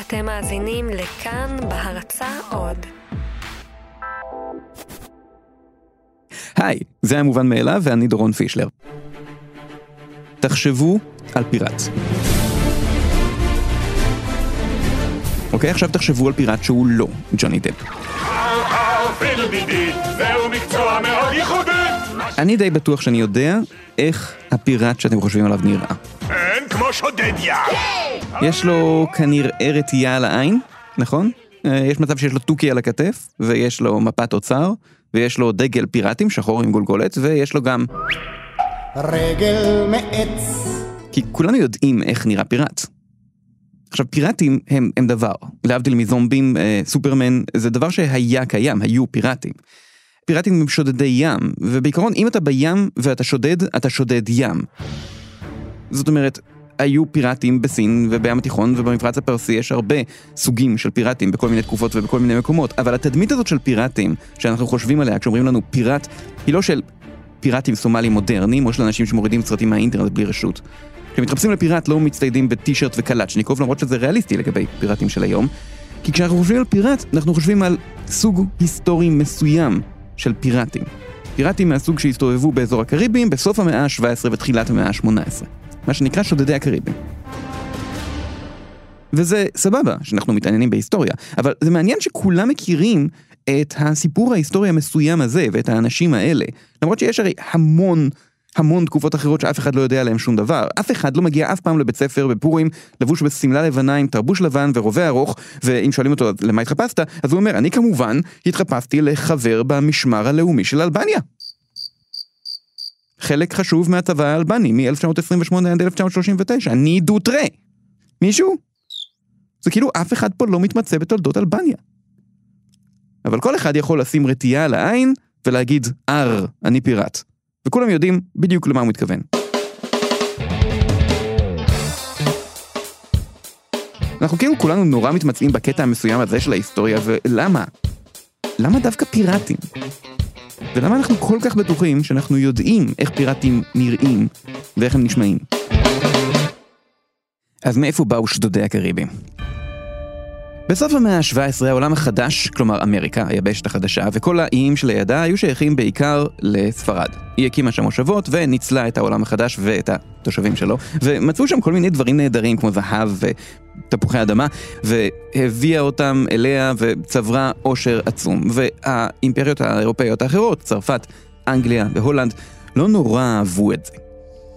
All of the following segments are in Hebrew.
אתם מאזינים לכאן בהרצה עוד. היי, זה היה מובן מאליו ואני דורון פישלר. תחשבו על פיראט. אוקיי, עכשיו תחשבו על פיראט שהוא לא ג'וני דפ. אני די בטוח שאני יודע איך הפיראט שאתם חושבים עליו נראה. אין כמו שודד ים! יש לו כנראה רטייה על העין, נכון? אה, יש מצב שיש לו תוכי על הכתף, ויש לו מפת אוצר, ויש לו דגל פיראטים שחור עם גולגולת, ויש לו גם... רגל מעץ. כי כולנו יודעים איך נראה פיראט. עכשיו פיראטים הם, הם דבר, להבדיל מזומבים, אה, סופרמן, זה דבר שהיה קיים, היו פיראטים. פיראטים הם שודדי ים, ובעיקרון אם אתה בים ואתה שודד, אתה שודד ים. זאת אומרת, היו פיראטים בסין ובים התיכון ובמפרץ הפרסי יש הרבה סוגים של פיראטים בכל מיני תקופות ובכל מיני מקומות, אבל התדמית הזאת של פיראטים, שאנחנו חושבים עליה כשאומרים לנו פיראט, היא לא של פיראטים סומליים מודרניים או של אנשים שמורידים סרטים מהאינטרנט בלי רשות. כשמתחפשים לפיראט לא מצטיידים בטישרט וקלצ'ניקוב למרות שזה ריאליסטי לגבי פיראטים של היום. כי כשאנחנו חושבים על פיראט, אנחנו חושבים על סוג היסטורי מסוים של פיראטים. פיראטים מהסוג שהסתובבו באזור הקריבים בסוף המאה ה-17 ותחילת המאה ה-18. מה שנקרא שודדי הקריבים. וזה סבבה שאנחנו מתעניינים בהיסטוריה, אבל זה מעניין שכולם מכירים את הסיפור ההיסטורי המסוים הזה ואת האנשים האלה. למרות שיש הרי המון המון תקופות אחרות שאף אחד לא יודע עליהם שום דבר. אף אחד לא מגיע אף פעם לבית ספר בפורים, לבוש בשמלה לבנה עם תרבוש לבן ורובה ארוך, ואם שואלים אותו למה התחפשת, אז הוא אומר, אני כמובן התחפשתי לחבר במשמר הלאומי של אלבניה. חלק חשוב מהצבא האלבני מ-1928 עד 1939, אני דוטרה. מישהו? זה כאילו אף אחד פה לא מתמצא בתולדות אלבניה. אבל כל אחד יכול לשים רטייה על העין ולהגיד, אר, אני פיראט. וכולם יודעים בדיוק למה הוא מתכוון. אנחנו כאילו כולנו נורא מתמצאים בקטע המסוים הזה של ההיסטוריה, ולמה? למה דווקא פיראטים? ולמה אנחנו כל כך בטוחים שאנחנו יודעים איך פיראטים נראים ואיך הם נשמעים? אז מאיפה באו שדודי הקריבים? בסוף המאה ה-17 העולם החדש, כלומר אמריקה, היבשת החדשה, וכל האיים שלידה היו שייכים בעיקר לספרד. היא הקימה שם מושבות וניצלה את העולם החדש ואת התושבים שלו, ומצאו שם כל מיני דברים נהדרים כמו זהב ותפוחי אדמה, והביאה אותם אליה וצברה עושר עצום. והאימפריות האירופאיות האחרות, צרפת, אנגליה והולנד, לא נורא אהבו את זה.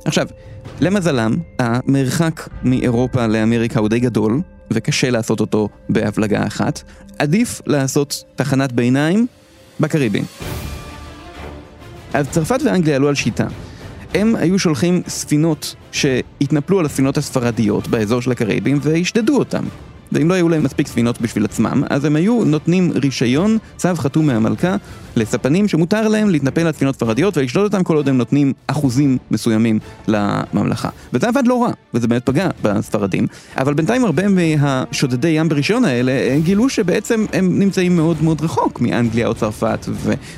עכשיו, למזלם, המרחק מאירופה לאמריקה הוא די גדול, וקשה לעשות אותו בהבלגה אחת, עדיף לעשות תחנת ביניים בקריבים. אז צרפת ואנגליה עלו על שיטה. הם היו שולחים ספינות שהתנפלו על הספינות הספרדיות באזור של הקריבים והשדדו אותם. ואם לא היו להם מספיק ספינות בשביל עצמם, אז הם היו נותנים רישיון, צו חתום מהמלכה, לספנים שמותר להם להתנפל על ספינות ספרדיות ולשלוט אותם כל עוד הם נותנים אחוזים מסוימים לממלכה. וזה עבד לא רע, וזה באמת פגע בספרדים, אבל בינתיים הרבה מהשודדי ים ברישיון האלה גילו שבעצם הם נמצאים מאוד מאוד רחוק מאנגליה או צרפת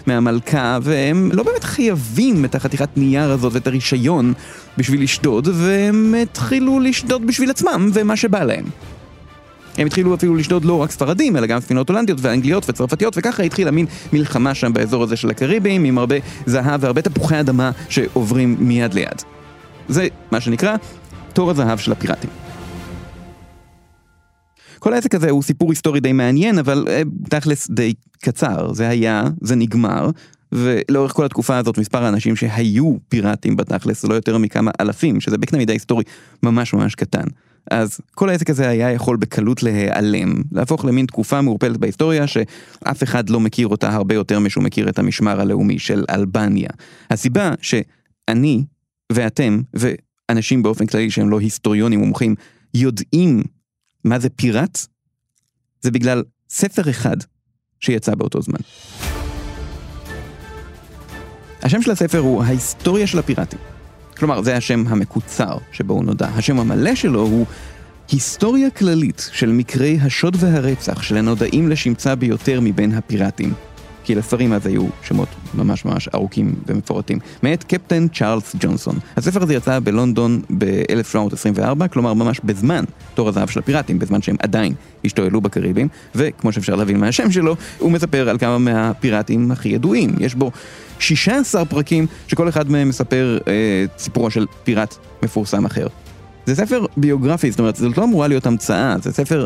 ומהמלכה, והם לא באמת חייבים את החתיכת נייר הזאת ואת הרישיון בשביל לשדוד, והם התחילו לשדוד בשביל עצמם ומה שבא להם. הם התחילו אפילו לשדוד לא רק ספרדים, אלא גם ספינות הולנדיות ואנגליות וצרפתיות, וככה התחילה מין מלחמה שם באזור הזה של הקריבים, עם הרבה זהב והרבה תפוחי אדמה שעוברים מיד ליד. זה מה שנקרא תור הזהב של הפיראטים. כל העסק הזה הוא סיפור היסטורי די מעניין, אבל אה, תכלס די קצר. זה היה, זה נגמר, ולאורך כל התקופה הזאת מספר האנשים שהיו פיראטים בתכלס לא יותר מכמה אלפים, שזה בקנה מידה היסטורי ממש ממש קטן. אז כל העסק הזה היה יכול בקלות להיעלם, להפוך למין תקופה מעורפלת בהיסטוריה שאף אחד לא מכיר אותה הרבה יותר משהוא מכיר את המשמר הלאומי של אלבניה. הסיבה שאני ואתם ואנשים באופן כללי שהם לא היסטוריונים מומחים יודעים מה זה פיראט, זה בגלל ספר אחד שיצא באותו זמן. השם של הספר הוא ההיסטוריה של הפיראטים. כלומר, זה השם המקוצר שבו הוא נודע. השם המלא שלו הוא היסטוריה כללית של מקרי השוד והרצח של הנודעים לשמצה ביותר מבין הפיראטים. כי לספרים אז היו שמות ממש ממש ארוכים ומפורטים, מאת קפטן צ'ארלס ג'ונסון. הספר הזה יצא בלונדון ב-1724, כלומר ממש בזמן תור הזהב של הפיראטים, בזמן שהם עדיין השתוללו בקריבים, וכמו שאפשר להבין מהשם שלו, הוא מספר על כמה מהפיראטים הכי ידועים. יש בו 16 פרקים שכל אחד מהם מספר אה, סיפורו של פיראט מפורסם אחר. זה ספר ביוגרפי, זאת אומרת, זאת לא אמורה להיות המצאה, זה ספר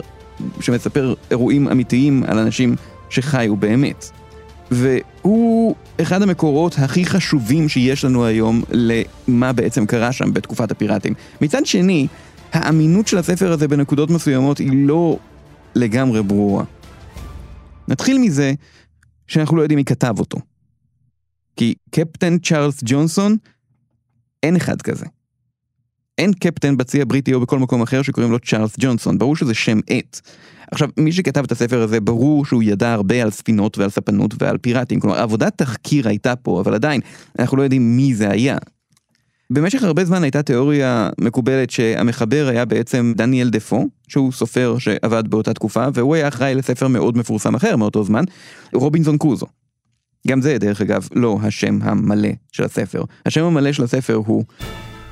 שמספר אירועים אמיתיים על אנשים שחיו באמת. והוא אחד המקורות הכי חשובים שיש לנו היום למה בעצם קרה שם בתקופת הפיראטים. מצד שני, האמינות של הספר הזה בנקודות מסוימות היא לא לגמרי ברורה. נתחיל מזה שאנחנו לא יודעים מי כתב אותו. כי קפטן צ'ארלס ג'ונסון, אין אחד כזה. אין קפטן בצי הבריטי או בכל מקום אחר שקוראים לו צ'ארלס ג'ונסון, ברור שזה שם עט. עכשיו, מי שכתב את הספר הזה, ברור שהוא ידע הרבה על ספינות ועל ספנות ועל פיראטים, כלומר עבודת תחקיר הייתה פה, אבל עדיין, אנחנו לא יודעים מי זה היה. במשך הרבה זמן הייתה תיאוריה מקובלת שהמחבר היה בעצם דניאל דפו, שהוא סופר שעבד באותה תקופה, והוא היה אחראי לספר מאוד מפורסם אחר מאותו זמן, רובינזון קרוזו. גם זה, דרך אגב, לא השם המלא של הספר. השם המלא של הספר הוא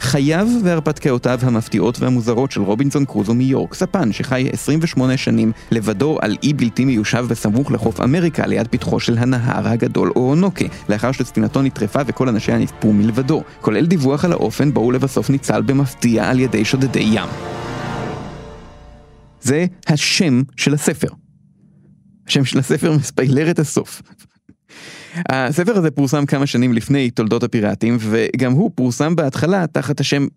חייו והרפתקאותיו המפתיעות והמוזרות של רובינסון קרוזו מיורק, ספן שחי 28 שנים לבדו על אי בלתי מיושב בסמוך לחוף אמריקה ליד פתחו של הנהר הגדול אורונוקה, לאחר שספינתו נטרפה וכל אנשיה נספו מלבדו, כולל דיווח על האופן בו הוא לבסוף ניצל במפתיע על ידי שודדי ים. זה השם של הספר. השם של הספר מספיילר את הסוף. הספר הזה פורסם כמה שנים לפני תולדות הפיראטים, וגם הוא פורסם בהתחלה תחת השם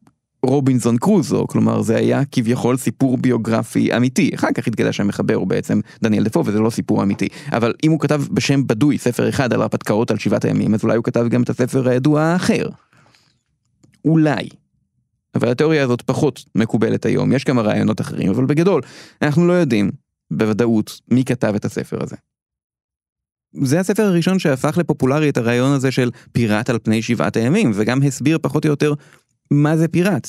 רובינזון קרוזו, כלומר זה היה כביכול סיפור ביוגרפי אמיתי. אחר כך התגלה שהמחבר הוא בעצם דניאל דפו וזה לא סיפור אמיתי. אבל אם הוא כתב בשם בדוי ספר אחד על הרפתקאות על שבעת הימים, אז אולי הוא כתב גם את הספר הידוע האחר. אולי. אבל התיאוריה הזאת פחות מקובלת היום, יש כמה רעיונות אחרים, אבל בגדול, אנחנו לא יודעים בוודאות מי כתב את הספר הזה. זה הספר הראשון שהפך לפופולרי את הרעיון הזה של פיראט על פני שבעת הימים, וגם הסביר פחות או יותר מה זה פיראט.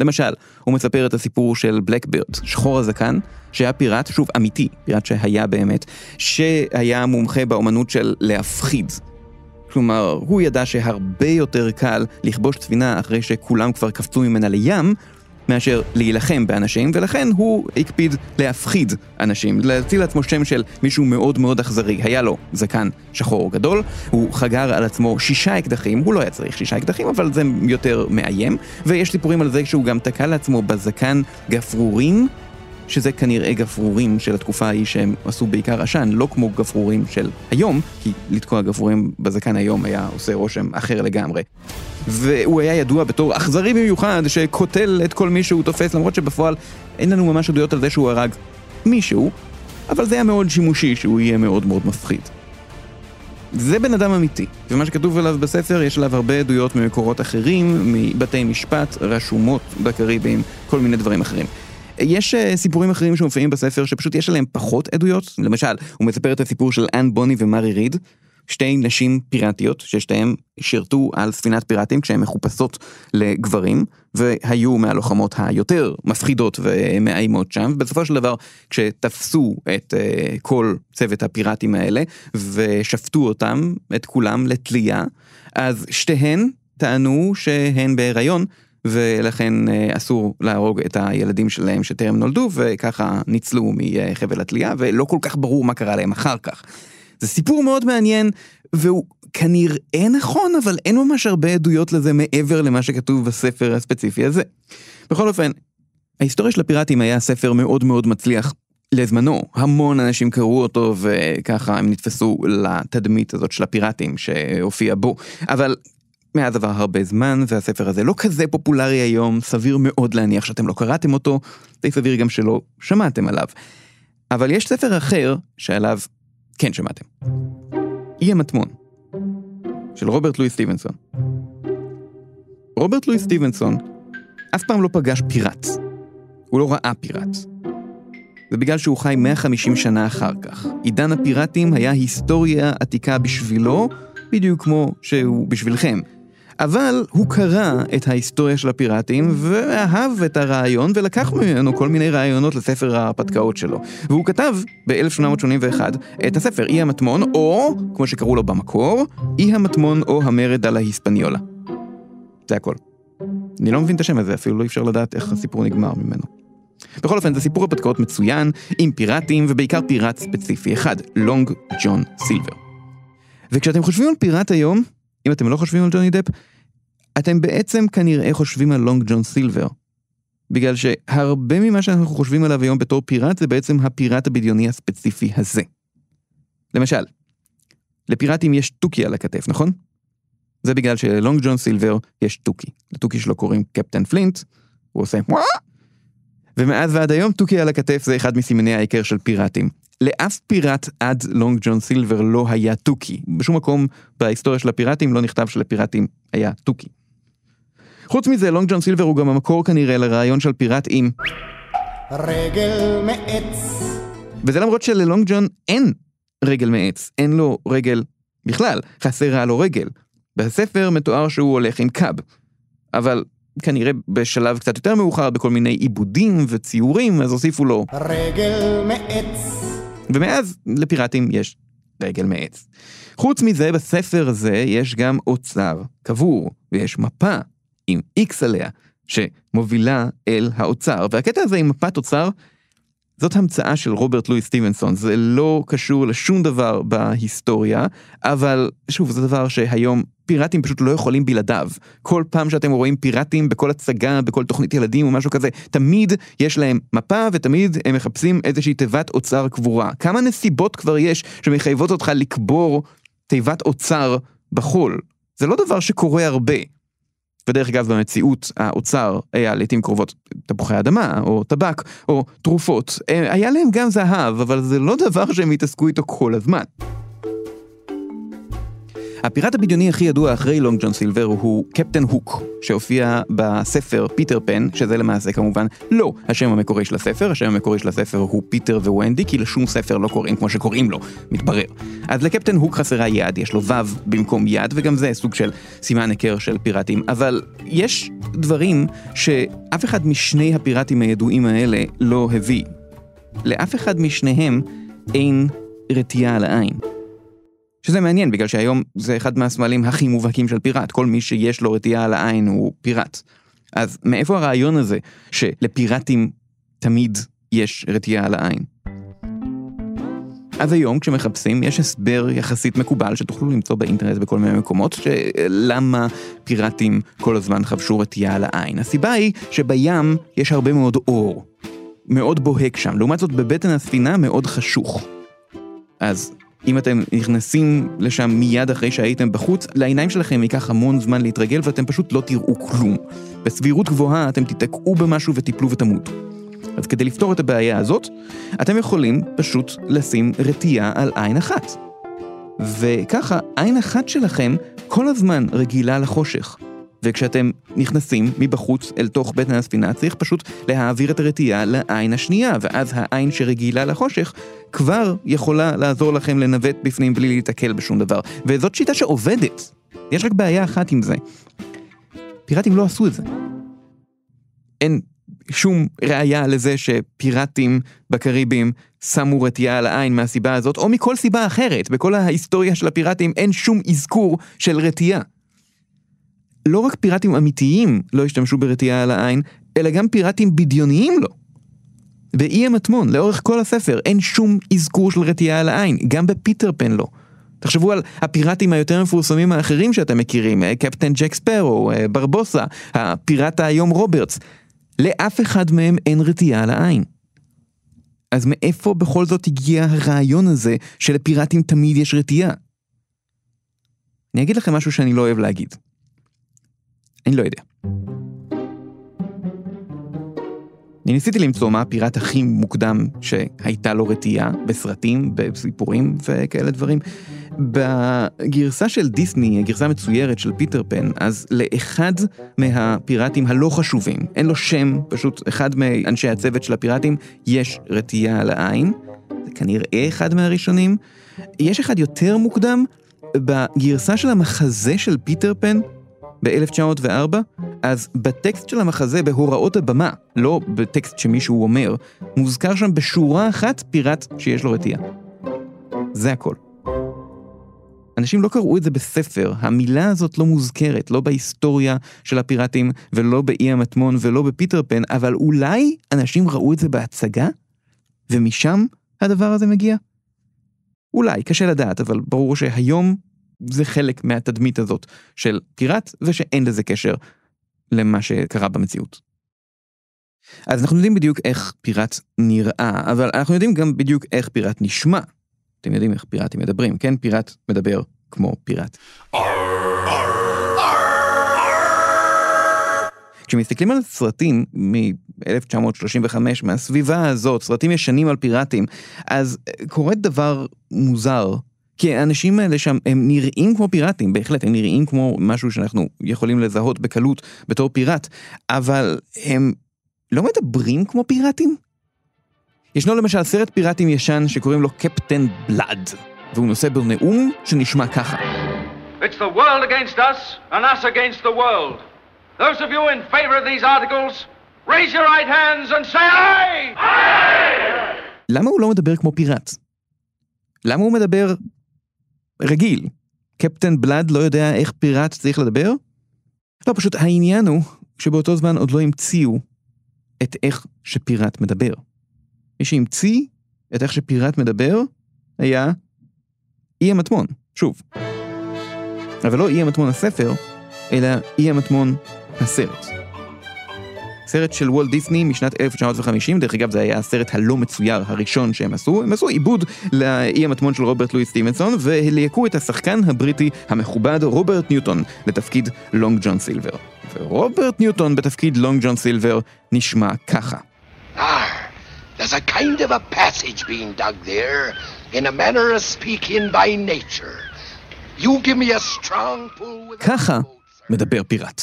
למשל, הוא מספר את הסיפור של בלקבירד, שחור הזקן, שהיה פיראט, שוב, אמיתי, פיראט שהיה באמת, שהיה מומחה באומנות של להפחיד. כלומר, הוא ידע שהרבה יותר קל לכבוש ספינה אחרי שכולם כבר קפצו ממנה לים, מאשר להילחם באנשים, ולכן הוא הקפיד להפחיד אנשים, להציל לעצמו שם של מישהו מאוד מאוד אכזרי. היה לו זקן שחור גדול, הוא חגר על עצמו שישה אקדחים, הוא לא היה צריך שישה אקדחים, אבל זה יותר מאיים, ויש סיפורים על זה שהוא גם תקע לעצמו בזקן גפרורים. שזה כנראה גפרורים של התקופה ההיא שהם עשו בעיקר עשן, לא כמו גפרורים של היום, כי לתקוע גפרורים בזקן היום היה עושה רושם אחר לגמרי. והוא היה ידוע בתור אכזרי במיוחד, שקוטל את כל מי שהוא תופס, למרות שבפועל אין לנו ממש עדויות על זה שהוא הרג מישהו, אבל זה היה מאוד שימושי שהוא יהיה מאוד מאוד מפחיד. זה בן אדם אמיתי, ומה שכתוב עליו בספר יש עליו הרבה עדויות ממקורות אחרים, מבתי משפט, רשומות בקריבים, כל מיני דברים אחרים. יש uh, סיפורים אחרים שמופיעים בספר שפשוט יש עליהם פחות עדויות, למשל, הוא מספר את הסיפור של אנ בוני ומרי ריד, שתי נשים פיראטיות ששתיהן שירתו על ספינת פיראטים כשהן מחופשות לגברים, והיו מהלוחמות היותר מפחידות ומאיימות שם, ובסופו של דבר כשתפסו את uh, כל צוות הפיראטים האלה ושפטו אותם, את כולם, לתלייה, אז שתיהן טענו שהן בהיריון ולכן אה, אסור להרוג את הילדים שלהם שטרם נולדו, וככה ניצלו מחבל התלייה, ולא כל כך ברור מה קרה להם אחר כך. זה סיפור מאוד מעניין, והוא כנראה נכון, אבל אין ממש הרבה עדויות לזה מעבר למה שכתוב בספר הספציפי הזה. בכל אופן, ההיסטוריה של הפיראטים היה ספר מאוד מאוד מצליח לזמנו, המון אנשים קראו אותו וככה הם נתפסו לתדמית הזאת של הפיראטים שהופיע בו. אבל מאז עבר הרבה זמן, והספר הזה לא כזה פופולרי היום, סביר מאוד להניח שאתם לא קראתם אותו, די סביר גם שלא שמעתם עליו. אבל יש ספר אחר שעליו כן שמעתם. אי המטמון, של רוברט לואי סטיבנסון. רוברט לואי סטיבנסון אף פעם לא פגש פיראט. הוא לא ראה פיראט. זה בגלל שהוא חי 150 שנה אחר כך. עידן הפיראטים היה היסטוריה עתיקה בשבילו, בדיוק כמו שהוא בשבילכם. אבל הוא קרא את ההיסטוריה של הפיראטים ואהב את הרעיון ולקח ממנו כל מיני רעיונות לספר ההרפתקאות שלו. והוא כתב ב-1881 את הספר אי המטמון, או, כמו שקראו לו במקור, אי המטמון או המרד על ההיספניולה. זה הכל. אני לא מבין את השם הזה, אפילו לא אפשר לדעת איך הסיפור נגמר ממנו. בכל אופן, זה סיפור הרפתקאות מצוין, עם פיראטים, ובעיקר פיראט ספציפי אחד, לונג ג'ון סילבר. וכשאתם חושבים על פיראט היום, אם אתם לא חושבים על ג'וני דפ, אתם בעצם כנראה חושבים על לונג ג'ון סילבר. בגלל שהרבה ממה שאנחנו חושבים עליו היום בתור פיראט, זה בעצם הפיראט הבדיוני הספציפי הזה. למשל, לפיראטים יש תוכי על הכתף, נכון? זה בגלל שללונג ג'ון סילבר יש תוכי. לתוכי שלו קוראים קפטן פלינט, הוא עושה ומאז ועד היום תוכי על הכתף זה אחד מסימני ההיכר של פיראטים. לאף פיראט עד לונג ג'ון סילבר לא היה תוכי. בשום מקום בהיסטוריה של הפיראטים לא נכתב שלפיראטים היה תוכי. חוץ מזה, לונג ג'ון סילבר הוא גם המקור כנראה לרעיון של פיראט עם... רגל מעץ. וזה למרות שללונג ג'ון אין רגל מעץ, אין לו רגל בכלל, חסרה לו רגל. בספר מתואר שהוא הולך עם קאב. אבל כנראה בשלב קצת יותר מאוחר בכל מיני עיבודים וציורים, אז הוסיפו לו רגל מעץ. ומאז לפיראטים יש רגל מעץ. חוץ מזה, בספר הזה יש גם אוצר קבור, ויש מפה עם איקס עליה, שמובילה אל האוצר. והקטע הזה עם מפת אוצר, זאת המצאה של רוברט לואי סטיבנסון, זה לא קשור לשום דבר בהיסטוריה, אבל שוב, זה דבר שהיום פיראטים פשוט לא יכולים בלעדיו. כל פעם שאתם רואים פיראטים בכל הצגה, בכל תוכנית ילדים או משהו כזה, תמיד יש להם מפה ותמיד הם מחפשים איזושהי תיבת אוצר קבורה. כמה נסיבות כבר יש שמחייבות אותך לקבור תיבת אוצר בחול? זה לא דבר שקורה הרבה. ודרך אגב במציאות האוצר היה לעיתים קרובות תפוחי אדמה או טבק או תרופות, אה, היה להם גם זהב, אבל זה לא דבר שהם התעסקו איתו כל הזמן. הפיראט הבדיוני הכי ידוע אחרי לונג ג'ון סילבר הוא קפטן הוק, שהופיע בספר פיטר פן, שזה למעשה כמובן לא השם המקורי של הספר, השם המקורי של הספר הוא פיטר וונדי, כי לשום ספר לא קוראים כמו שקוראים לו, מתברר. אז לקפטן הוק חסרה יד, יש לו ו' במקום יד, וגם זה סוג של סימן היכר של פיראטים, אבל יש דברים שאף אחד משני הפיראטים הידועים האלה לא הביא. לאף אחד משניהם אין רתיעה על העין. שזה מעניין, בגלל שהיום זה אחד מהסמלים הכי מובהקים של פיראט, כל מי שיש לו רתיעה על העין הוא פיראט. אז מאיפה הרעיון הזה שלפיראטים תמיד יש רתיעה על העין? אז היום כשמחפשים יש הסבר יחסית מקובל שתוכלו למצוא באינטרנט בכל מיני מקומות שלמה פיראטים כל הזמן חבשו רתיעה על העין. הסיבה היא שבים יש הרבה מאוד אור, מאוד בוהק שם, לעומת זאת בבטן הספינה מאוד חשוך. אז אם אתם נכנסים לשם מיד אחרי שהייתם בחוץ, לעיניים שלכם ייקח המון זמן להתרגל ואתם פשוט לא תראו כלום. בסבירות גבוהה אתם תיתקעו במשהו ותיפלו ותמותו. אז כדי לפתור את הבעיה הזאת, אתם יכולים פשוט לשים רתיעה על עין אחת. וככה, עין אחת שלכם כל הזמן רגילה לחושך. וכשאתם נכנסים מבחוץ אל תוך בטן הספינה, צריך פשוט להעביר את הרתיעה לעין השנייה, ואז העין שרגילה לחושך כבר יכולה לעזור לכם לנווט בפנים בלי להתקל בשום דבר. וזאת שיטה שעובדת. יש רק בעיה אחת עם זה. פיראטים לא עשו את זה. אין שום ראייה לזה שפיראטים בקריבים שמו רתיעה על העין מהסיבה הזאת, או מכל סיבה אחרת. בכל ההיסטוריה של הפיראטים אין שום אזכור של רתיעה. לא רק פיראטים אמיתיים לא השתמשו ברתיעה על העין, אלא גם פיראטים בדיוניים לא. באי המטמון, לאורך כל הספר, אין שום אזכור של רתיעה על העין, גם בפיטר פן לא. תחשבו על הפיראטים היותר מפורסמים האחרים שאתם מכירים, אה, קפטן ג'ק ספרו, אה, ברבוסה, הפיראט היום רוברטס. לאף אחד מהם אין רתיעה על העין. אז מאיפה בכל זאת הגיע הרעיון הזה שלפיראטים תמיד יש רתיעה? אני אגיד לכם משהו שאני לא אוהב להגיד. אני לא יודע. אני ניסיתי למצוא מה הפיראט הכי מוקדם שהייתה לו רתיעה בסרטים, בסיפורים וכאלה דברים. בגרסה של דיסני, הגרסה המצוירת של פיטר פן, אז לאחד מהפיראטים הלא חשובים, אין לו שם, פשוט אחד מאנשי הצוות של הפיראטים, יש רטייה על העין. זה כנראה אחד מהראשונים. יש אחד יותר מוקדם, בגרסה של המחזה של פיטר פן, ב-1904, אז בטקסט של המחזה בהוראות הבמה, לא בטקסט שמישהו אומר, מוזכר שם בשורה אחת פיראט שיש לו רטייה. זה הכל. אנשים לא קראו את זה בספר, המילה הזאת לא מוזכרת, לא בהיסטוריה של הפיראטים, ולא באי המטמון, ולא בפיטר פן, אבל אולי אנשים ראו את זה בהצגה? ומשם הדבר הזה מגיע? אולי, קשה לדעת, אבל ברור שהיום זה חלק מהתדמית הזאת של פיראט, ושאין לזה קשר למה שקרה במציאות. אז אנחנו יודעים בדיוק איך פיראט נראה, אבל אנחנו יודעים גם בדיוק איך פיראט נשמע. אתם יודעים איך פיראטים מדברים, כן? פיראט מדבר כמו פיראט. כשמסתכלים על סרטים מ-1935, מהסביבה הזאת, סרטים ישנים על פיראטים, אז קורה דבר מוזר. כי האנשים האלה שם, הם נראים כמו פיראטים, בהחלט, הם נראים כמו משהו שאנחנו יכולים לזהות בקלות בתור פיראט, אבל הם לא מדברים כמו פיראטים? ישנו למשל סרט פיראטים ישן שקוראים לו קפטן בלאד, והוא נושא בו נאום שנשמע ככה. It's the world against us and us against the world. Those of you in favor of these articles, raise your right hands and say aye! למה הוא לא מדבר כמו פיראט? למה הוא מדבר רגיל? קפטן בלאד לא יודע איך פיראט צריך לדבר? לא, פשוט העניין הוא שבאותו זמן עוד לא המציאו את איך שפיראט מדבר. מי שהמציא את איך שפיראט מדבר היה אי המטמון, שוב. אבל לא אי המטמון הספר, אלא אי המטמון הסרט. סרט של וולט דיסני משנת 1950, דרך אגב זה היה הסרט הלא מצויר הראשון שהם עשו, הם עשו עיבוד לאי המטמון של רוברט לואיס סטיבנסון והליהקו את השחקן הבריטי המכובד רוברט ניוטון לתפקיד לונג ג'ון סילבר. ורוברט ניוטון בתפקיד לונג ג'ון סילבר נשמע ככה. Ah, there's a kind of a passage being dug there, in a manner of speaking by nature. You give me a strong pull with ככה. מדבר פיראט.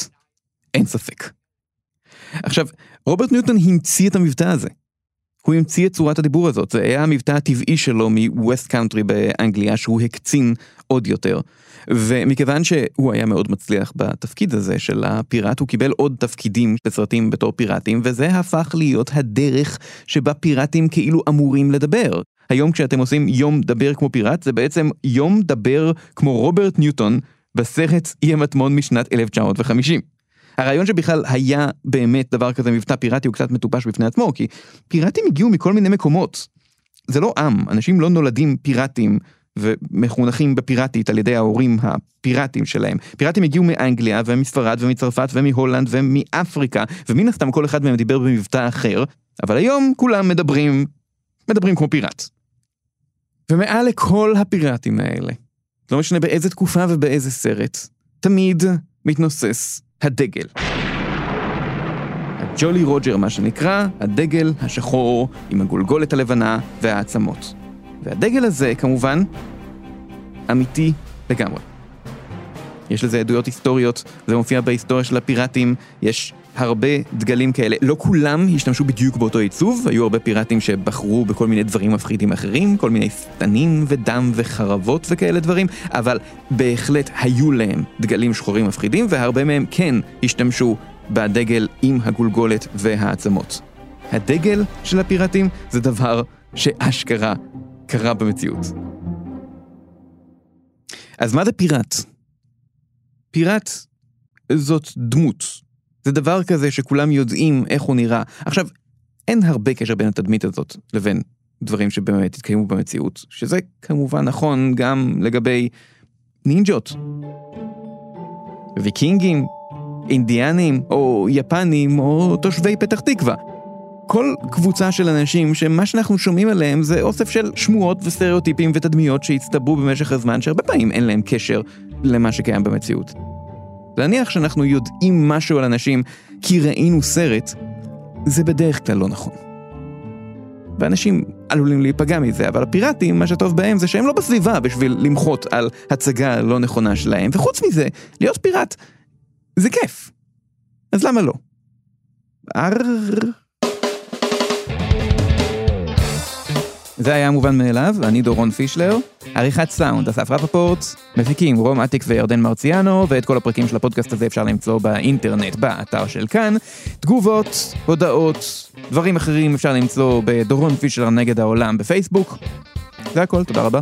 אין ספק. עכשיו, רוברט ניוטון המציא את המבטא הזה. הוא המציא את צורת הדיבור הזאת, זה היה המבטא הטבעי שלו מווסט קאונטרי באנגליה, שהוא הקצין עוד יותר. ומכיוון שהוא היה מאוד מצליח בתפקיד הזה של הפיראט, הוא קיבל עוד תפקידים בסרטים בתור פיראטים, וזה הפך להיות הדרך שבה פיראטים כאילו אמורים לדבר. היום כשאתם עושים יום דבר כמו פיראט, זה בעצם יום דבר כמו רוברט ניוטון בסרט אי המטמון משנת 1950. הרעיון שבכלל היה באמת דבר כזה מבטא פיראטי הוא קצת מטופש בפני עצמו, כי פיראטים הגיעו מכל מיני מקומות. זה לא עם, אנשים לא נולדים פיראטים ומחונכים בפיראטית על ידי ההורים הפיראטים שלהם. פיראטים הגיעו מאנגליה ומספרד ומצרפת ומהולנד ומאפריקה, ומן הסתם כל אחד מהם דיבר במבטא אחר, אבל היום כולם מדברים, מדברים כמו פיראט. ומעל לכל הפיראטים האלה, לא משנה באיזה תקופה ובאיזה סרט, תמיד מתנוסס הדגל. הג'ולי רוג'ר מה שנקרא, הדגל השחור עם הגולגולת הלבנה והעצמות. והדגל הזה כמובן אמיתי לגמרי. יש לזה עדויות היסטוריות, זה מופיע בהיסטוריה של הפיראטים, יש הרבה דגלים כאלה. לא כולם השתמשו בדיוק באותו עיצוב, היו הרבה פיראטים שבחרו בכל מיני דברים מפחידים אחרים, כל מיני שטנים ודם וחרבות וכאלה דברים, אבל בהחלט היו להם דגלים שחורים מפחידים, והרבה מהם כן השתמשו בדגל עם הגולגולת והעצמות. הדגל של הפיראטים זה דבר שאשכרה קרה במציאות. אז מה זה פיראט? פיראט זאת דמות. זה דבר כזה שכולם יודעים איך הוא נראה. עכשיו, אין הרבה קשר בין התדמית הזאת לבין דברים שבאמת התקיימו במציאות, שזה כמובן נכון גם לגבי נינג'ות, ויקינגים, אינדיאנים, או יפנים, או תושבי פתח תקווה. כל קבוצה של אנשים שמה שאנחנו שומעים עליהם זה אוסף של שמועות וסטריאוטיפים ותדמיות שהצטברו במשך הזמן שהרבה פעמים אין להם קשר למה שקיים במציאות. להניח שאנחנו יודעים משהו על אנשים כי ראינו סרט, זה בדרך כלל לא נכון. ואנשים עלולים להיפגע מזה, אבל הפיראטים, מה שטוב בהם זה שהם לא בסביבה בשביל למחות על הצגה לא נכונה שלהם, וחוץ מזה, להיות פיראט זה כיף. אז למה לא? אר... זה היה מובן מאליו, אני דורון פישלר. עריכת סאונד, אסף רפפורט, מפיקים רום אטיק וירדן מרציאנו, ואת כל הפרקים של הפודקאסט הזה אפשר למצוא באינטרנט, באתר של כאן. תגובות, הודעות, דברים אחרים אפשר למצוא בדורון פישלר נגד העולם בפייסבוק. זה הכל, תודה רבה.